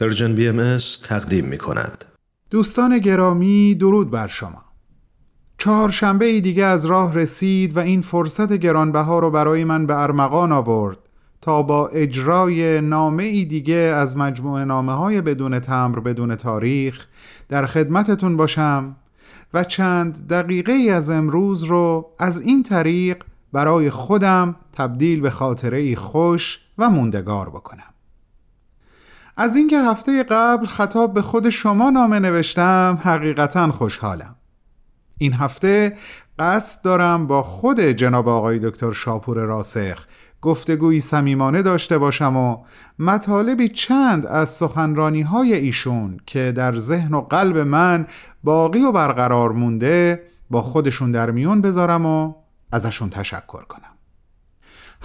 Persian BM تقدیم می کند. دوستان گرامی درود بر شما چهارشنبه ای دیگه از راه رسید و این فرصت گرانبها رو برای من به ارمغان آورد تا با اجرای نامه ای دیگه از مجموعه نامه های بدون تمبر بدون تاریخ در خدمتتون باشم و چند دقیقه ای از امروز رو از این طریق برای خودم تبدیل به خاطره ای خوش و موندگار بکنم از اینکه هفته قبل خطاب به خود شما نامه نوشتم حقیقتا خوشحالم. این هفته قصد دارم با خود جناب آقای دکتر شاپور راسخ گفتگویی صمیمانه داشته باشم و مطالبی چند از سخنرانی های ایشون که در ذهن و قلب من باقی و برقرار مونده با خودشون در میون بذارم و ازشون تشکر کنم.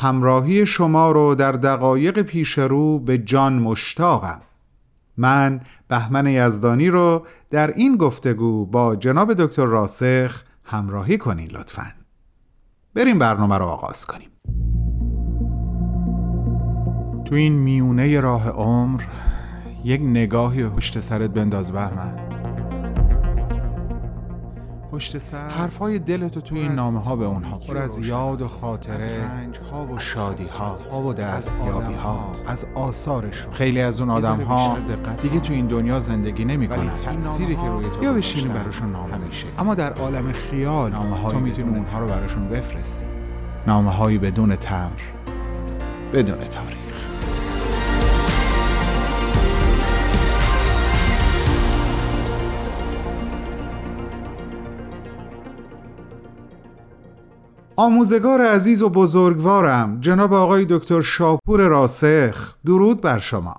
همراهی شما رو در دقایق پیش رو به جان مشتاقم. من بهمن یزدانی رو در این گفتگو با جناب دکتر راسخ همراهی کنین لطفا. بریم برنامه رو آغاز کنیم. تو این میونه راه عمر یک نگاهی پشت سرت بنداز بهمن. پشت سر. حرفای دلتو توی این نامه ها به اونها پر از یاد و خاطره ها و شادی ها ها و دستیابی ها از آثارشون. خیلی از اون آدم ها دیگه تو این دنیا زندگی نمی‌کنن. تأثیری که روی تو یا بشینی براشون نامه میشه اما در عالم خیال نامه تو می‌تونی اونها رو براشون بفرستی. نامه هایی بدون تمر بدون تاریخ. آموزگار عزیز و بزرگوارم جناب آقای دکتر شاپور راسخ درود بر شما.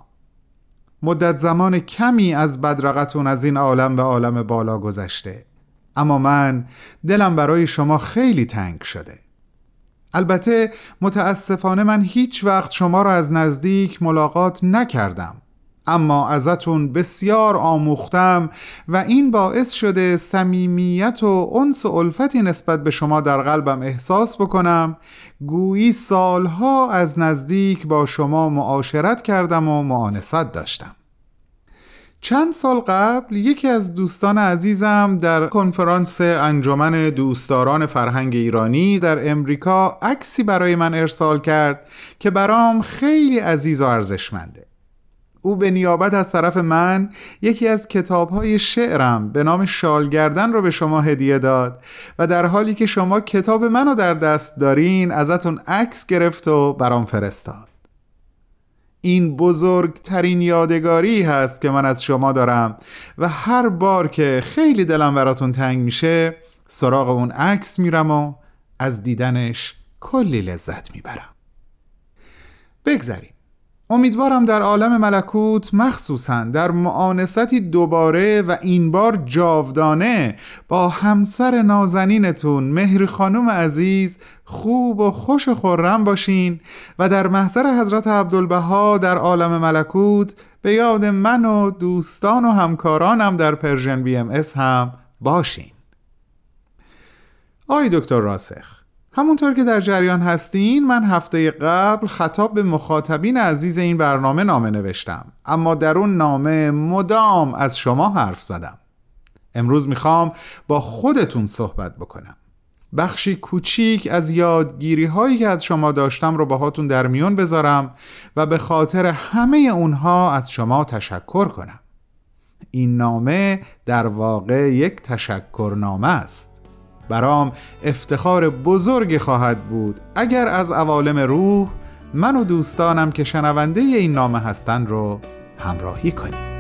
مدت زمان کمی از بدرقتون از این عالم به عالم بالا گذشته. اما من دلم برای شما خیلی تنگ شده. البته متاسفانه من هیچ وقت شما را از نزدیک ملاقات نکردم. اما ازتون بسیار آموختم و این باعث شده صمیمیت و انس و الفتی نسبت به شما در قلبم احساس بکنم. گویی سالها از نزدیک با شما معاشرت کردم و معانست داشتم. چند سال قبل یکی از دوستان عزیزم در کنفرانس انجمن دوستداران فرهنگ ایرانی در امریکا عکسی برای من ارسال کرد که برام خیلی عزیز و ارزشمنده. او به نیابت از طرف من یکی از کتابهای شعرم به نام شالگردن رو به شما هدیه داد و در حالی که شما کتاب منو در دست دارین ازتون عکس گرفت و برام فرستاد. این بزرگترین یادگاری هست که من از شما دارم و هر بار که خیلی دلم براتون تنگ میشه سراغ اون عکس میرم و از دیدنش کلی لذت می‌برم. بگذریم امیدوارم در عالم ملکوت مخصوصا در معانستی دوباره و این بار جاودانه با همسر نازنینتون مهر خانم عزیز خوب و خوش و خرم باشین و در محضر حضرت عبدالبها در عالم ملکوت به یاد من و دوستان و همکارانم در Persian BMS هم باشین. آقای دکتر راسخ همونطور که در جریان هستین من هفته قبل خطاب به مخاطبین عزیز این برنامه نامه نوشتم. اما در اون نامه مدام از شما حرف زدم. امروز می‌خوام با خودتون صحبت بکنم. بخشی کوچیک از یادگیری هایی که از شما داشتم رو باهاتون در میون بذارم و به خاطر همه اونها از شما تشکر کنم. این نامه در واقع یک تشکرنامه است. برام افتخار بزرگی خواهد بود. اگر از عوالم روح من و دوستانم که شنونده این نامه هستند رو همراهی کنیم.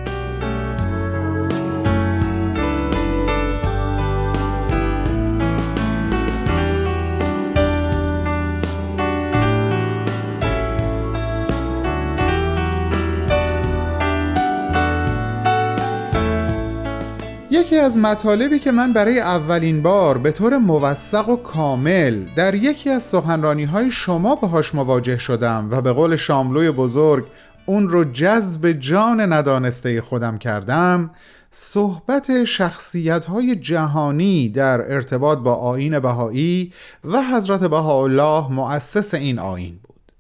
از مطالبی که من برای اولین بار به طور موثق و کامل در یکی از سخنرانی های شما باهاش مواجه شدم و به قول شاملوی بزرگ اون رو جذب جان ندانسته خودم کردم صحبت شخصیت های جهانی در ارتباط با آین بهایی و حضرت بهاءالله مؤسس این آین بود.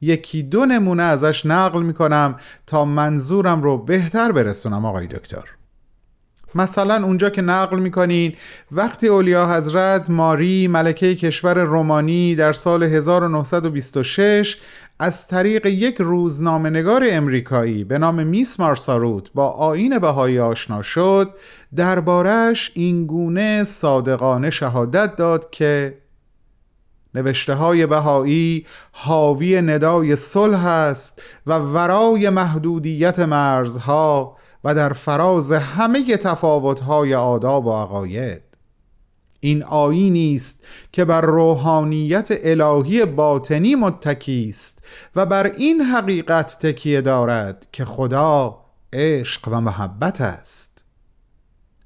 یکی دو نمونه ازش نقل می‌کنم تا منظورم رو بهتر برسونم آقای دکتر. مثلا اونجا که نقل می‌کنین وقتی اولیا حضرت ماری ملکه کشور رومانی در سال 1926 از طریق یک روزنامهنگار امریکایی به نام میس مارساروت با آین بهایی آشنا شد دربارش اینگونه صادقانه شهادت داد که نوشته های بهایی حاوی ندای صلح است و ورای محدودیت مرزها و در فراز همه تفاوت‌های آداب و عقاید. این آینی است که بر روحانیت الهی باطنی متکی است و بر این حقیقت تکیه دارد که خدا عشق و محبت است.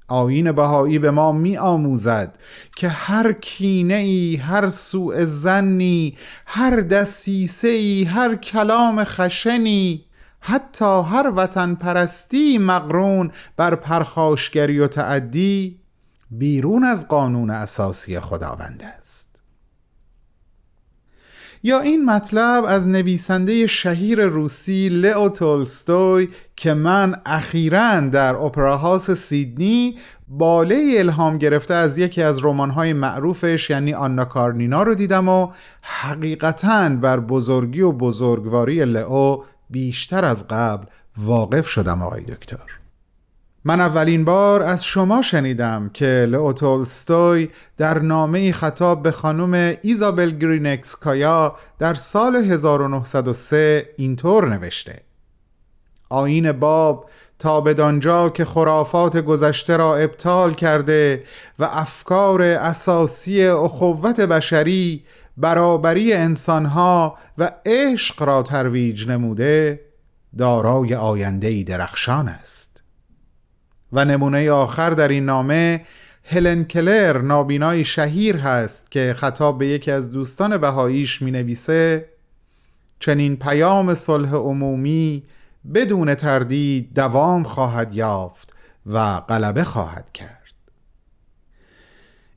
آین بهایی به ما می آموزد که هر کینه ای هر سوء زنی هر دسیسه ای هر کلام خشنی حتی هر وطن پرستی مقرون بر پرخاشگری و تعدی بیرون از قانون اساسی خداوند است. یا این مطلب از نویسنده شهیر روسی لئو تولستوی که من اخیرا در اپراهاوس سیدنی باله الهام گرفته از یکی از رمان‌های معروفش یعنی آنا کارنینا رو دیدم و حقیقتا بر بزرگی و بزرگواری لئو بیشتر از قبل واقف شدم آقای دکتر. من اولین بار از شما شنیدم که لئو تولستوی در نامه خطاب به خانم ایزابل گرینکسکایا در سال 1903 اینطور نوشته. آین باب تا بدانجا که خرافات گذشته را ابطال کرده و افکار اساسی اخوت بشری برابری انسانها و عشق را ترویج نموده دارای آینده درخشان است. و نمونه آخر در این نامه هلن کلر نابینای شهیر هست که خطاب به یکی از دوستان بهاییش می نویسه چنین پیام صلح عمومی بدون تردید دوام خواهد یافت و غلبه خواهد کرد.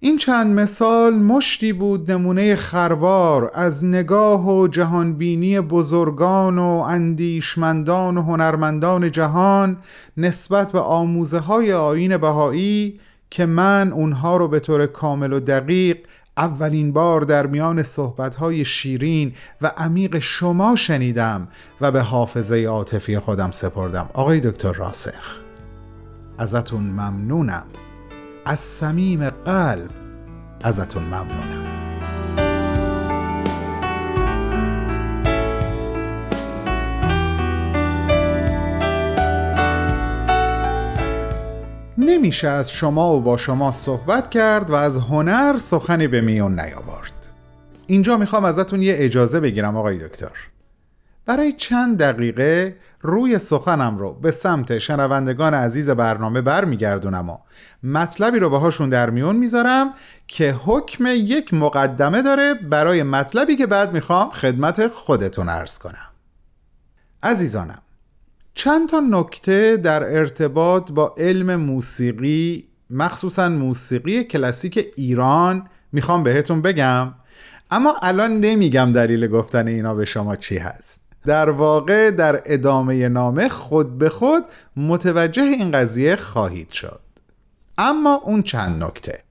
این چند مثال مشتی بود نمونه خروار از نگاه و جهانبینی بزرگان و اندیشمندان و هنرمندان جهان نسبت به آموزه های آین بهایی که من اونها رو به طور کامل و دقیق اولین بار در میان صحبتهای شیرین و عمیق شما شنیدم و به حافظه عاطفی خودم سپردم. آقای دکتر راسخ ازتون ممنونم. از صمیم قلب ازتون ممنونم. نمیشه از شما و با شما صحبت کرد و از هنر سخنی به میون نیاورد. اینجا می‌خوام ازتون یه اجازه بگیرم آقای دکتر. برای چند دقیقه روی سخنم رو به سمت شنوندگان عزیز برنامه برمیگردونم و مطلبی رو باهاشون در میون می‌ذارم که حکم یک مقدمه داره برای مطلبی که بعد می‌خوام خدمت خودتون عرض کنم. عزیزانم چند تا نکته در ارتباط با علم موسیقی مخصوصا موسیقی کلاسیک ایران می‌خوام بهتون بگم اما الان نمیگم دلیل گفتن اینا به شما چی هست. در واقع در ادامه نامه خود به خود متوجه این قضیه خواهید شد. اما اون چند نکته.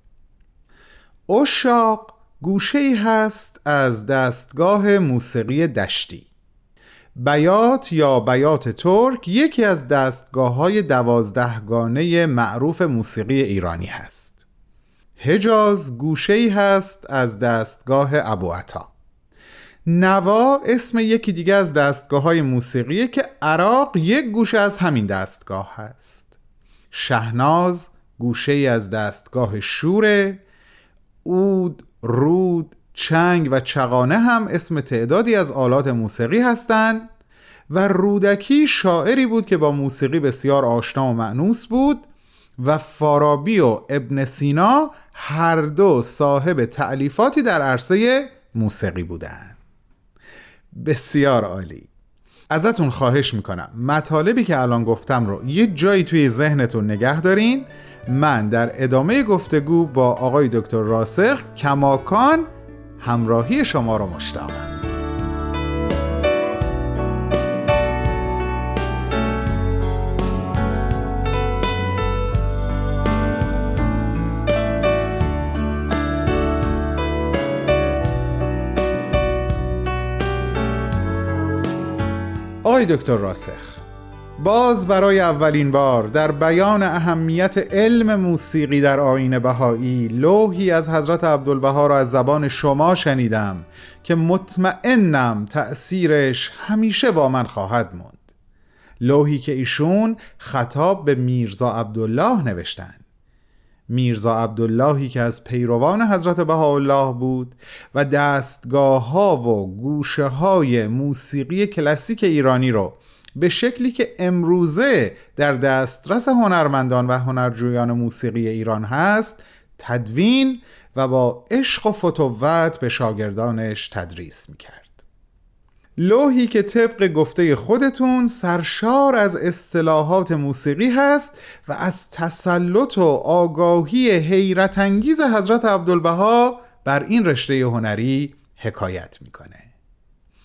اشاق گوشه ای هست از دستگاه موسیقی دشتی. بیات یا بیات ترک یکی از دستگاه های دوازدهگانه معروف موسیقی ایرانی هست. حجاز گوشه ای هست از دستگاه ابو عطا. نوا اسم یکی دیگه از دستگاه های موسیقیه که عراق یک گوشه از همین دستگاه هست. شهناز گوشه ای از دستگاه شوره اود، رود، چنگ و چغانه هم اسم تعدادی از آلات موسیقی هستند و رودکی شاعری بود که با موسیقی بسیار آشنا و معنوس بود و فارابی و ابن سینا هر دو صاحب تعلیفاتی در عرصه موسیقی بودند. بسیار عالی. ازتون خواهش می‌کنم. مطالبی که الان گفتم رو یه جایی توی ذهنتون نگه دارین. من در ادامه گفتگو با آقای دکتر راسخ کماکان همراهی شما رو مشتاقم. آقای دکتر راسخ باز برای اولین بار در بیان اهمیت علم موسیقی در آین بهایی لوحی از حضرت عبدالبها را از زبان شما شنیدم که مطمئنم تأثیرش همیشه با من خواهد موند. لوحی که ایشون خطاب به میرزا عبدالله نوشتند. میرزا عبداللهی که از پیروان حضرت بهاءالله بود و دستگاه ها و گوشه های موسیقی کلاسیک ایرانی رو به شکلی که امروزه در دسترس هنرمندان و هنرجویان موسیقی ایران هست تدوین و با عشق و فتوت به شاگردانش تدریس می‌کرد. لوحی که طبق گفته خودتون سرشار از اصطلاحات موسیقی هست و از تسلط و آگاهی حیرت انگیز حضرت عبدالبها بر این رشته هنری حکایت می‌کنه.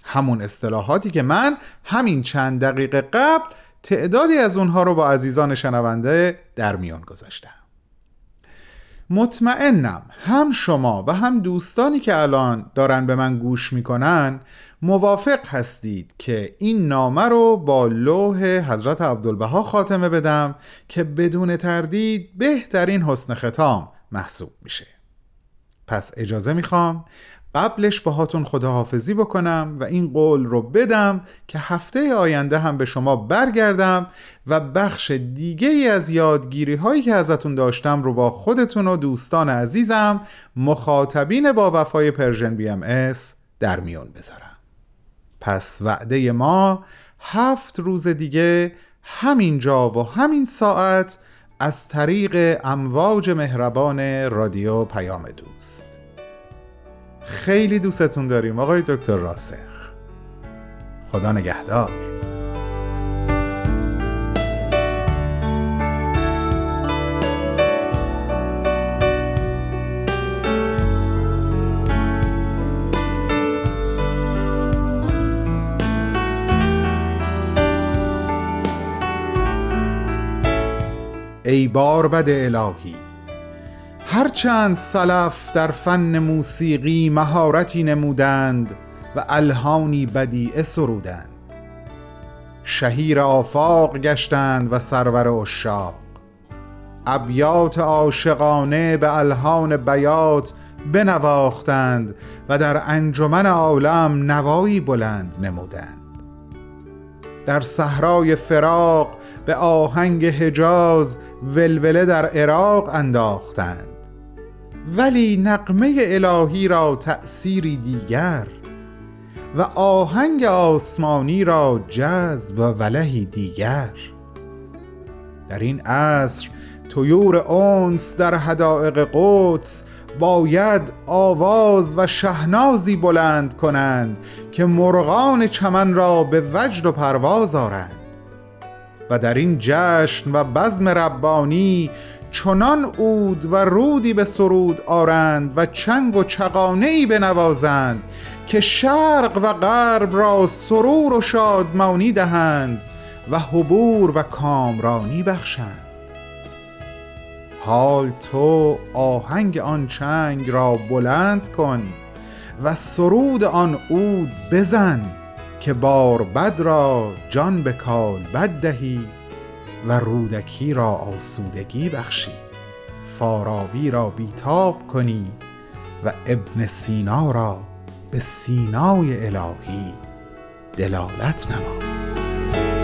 همون اصطلاحاتی که من همین چند دقیقه قبل تعدادی از اونها رو با عزیزان شنونده در میان گذاشتم. مطمئنم هم شما و هم دوستانی که الان دارن به من گوش می‌کنن موافق هستید که این نامه رو با لوح حضرت عبدالبها خاتمه بدم که بدون تردید بهترین حسن ختام محسوب میشه. پس اجازه می‌خوام قبلش باهاتون خداحافظی بکنم و این قول رو بدم که هفته آینده هم به شما برگردم و بخش دیگه ای از یادگیری هایی که ازتون داشتم رو با خودتون و دوستان عزیزم مخاطبین با وفای Persian BMS در میون بذارم. پس وعده ما هفت روز دیگه همین جا و همین ساعت از طریق امواج مهربان رادیو پیام دوست. خیلی دوستتون داریم آقای دکتر راسخ. خدا نگهدار. ای باربد الهی هرچند سلف در فن موسیقی مهارتی نمودند و الهانی بدیعه سرودند. شهیر آفاق گشتند و سرور اشاق ابیات عاشقانه به الهان بیات بنواختند و در انجمن عالم نوایی بلند نمودند. در صحرای فراق به آهنگ حجاز ولوله در عراق انداختند. ولی نقمه الهی را تأثیری دیگر و آهنگ آسمانی را جذب و ولهی دیگر. در این عصر تویور اونس در حدائق قدس باید آواز و شهنازی بلند کنند که مرغان چمن را به وجد و پرواز آرند. و در این جشن و بزم ربانی چنان اود و رودی به سرود آرند و چنگ و چقانه ای بنوازند که شرق و غرب را سرور و شادمانی دهند و حبور و کامرانی بخشند. حال تو آهنگ آن چنگ را بلند کن و سرود آن اود بزن که بار بد را جان به کال بد دهی. و رودکی را آسودگی بخشی. فارابی را بیتاب کنی و ابن سینا را به سینای الهی دلالت نما.